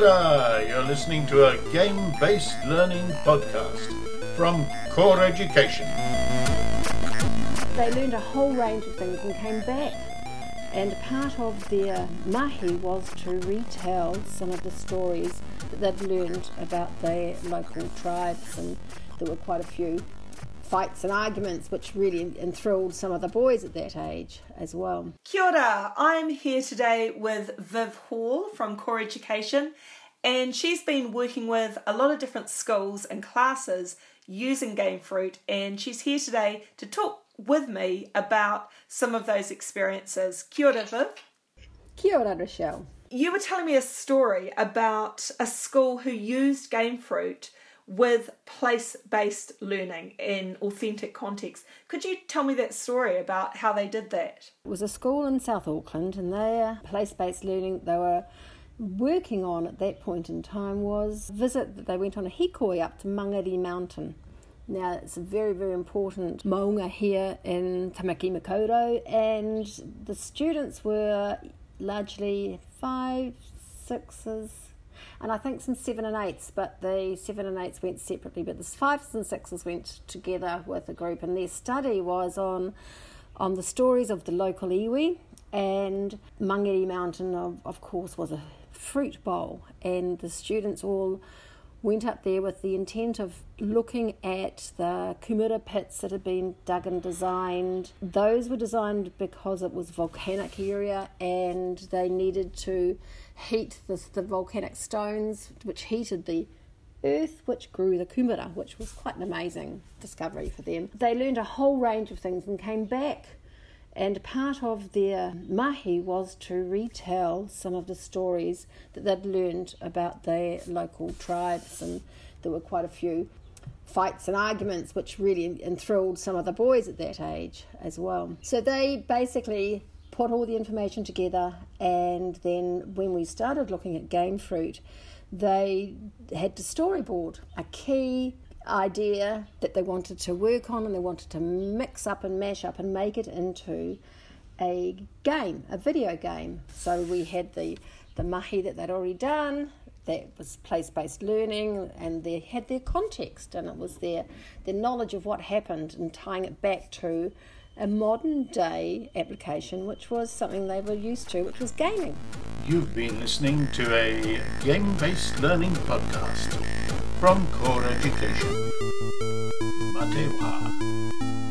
You're listening to a game based learning podcast from Core Education. They learned a whole range of things and came back. And part of their mahi was to retell some of the stories that they'd learned about their local tribes, and there were quite a few fights and arguments, which really enthralled some of the boys at that age as well. Kia ora. I'm here today with Viv Hall from Core Education, and she's been working with a lot of different schools and classes using Gamefroot, and she's here today to talk with me about some of those experiences. Kia ora, Viv. Kia ora, Rochelle. You were telling me a story about a school who used Gamefroot with place based learning in authentic context. Could you tell me that story about how they did that? It was a school in South Auckland, and their place based learning they were working on at that point in time was visit that they went on a hikoi up to Mangere Mountain. Now, it's a very, very important maunga here in Tamaki Makaurau, and the students were largely five, sixes, and I think some seven and eights, but the seven and eights went separately, but the fives and sixes went together with a group, and their study was on on the stories of the local iwi, and Mangere Mountain, of, of course, was a fruit bowl, and the students all went up there with the intent of looking at the kumara pits that had been dug and designed. Those were designed because it was volcanic area and they needed to heat the, the volcanic stones, which heated the earth which grew the kumara, which was quite an amazing discovery for them. They learned a whole range of things and came back and part of their mahi was to retell some of the stories that they'd learned about their local tribes, and there were quite a few fights and arguments which really enthralled some of the boys at that age as well. So they basically put all the information together, and then when we started looking at Gamefroot, they had to storyboard a key idea that they wanted to work on and they wanted to mix up and mash up and make it into a game, a video game. So we had the, the mahi that they'd already done, that was place based learning, and they had their context and it was their, their knowledge of what happened and tying it back to a modern day application, which was something they were used to, which was gaming. You've been listening to a game based learning podcast from Core Education. Matewa.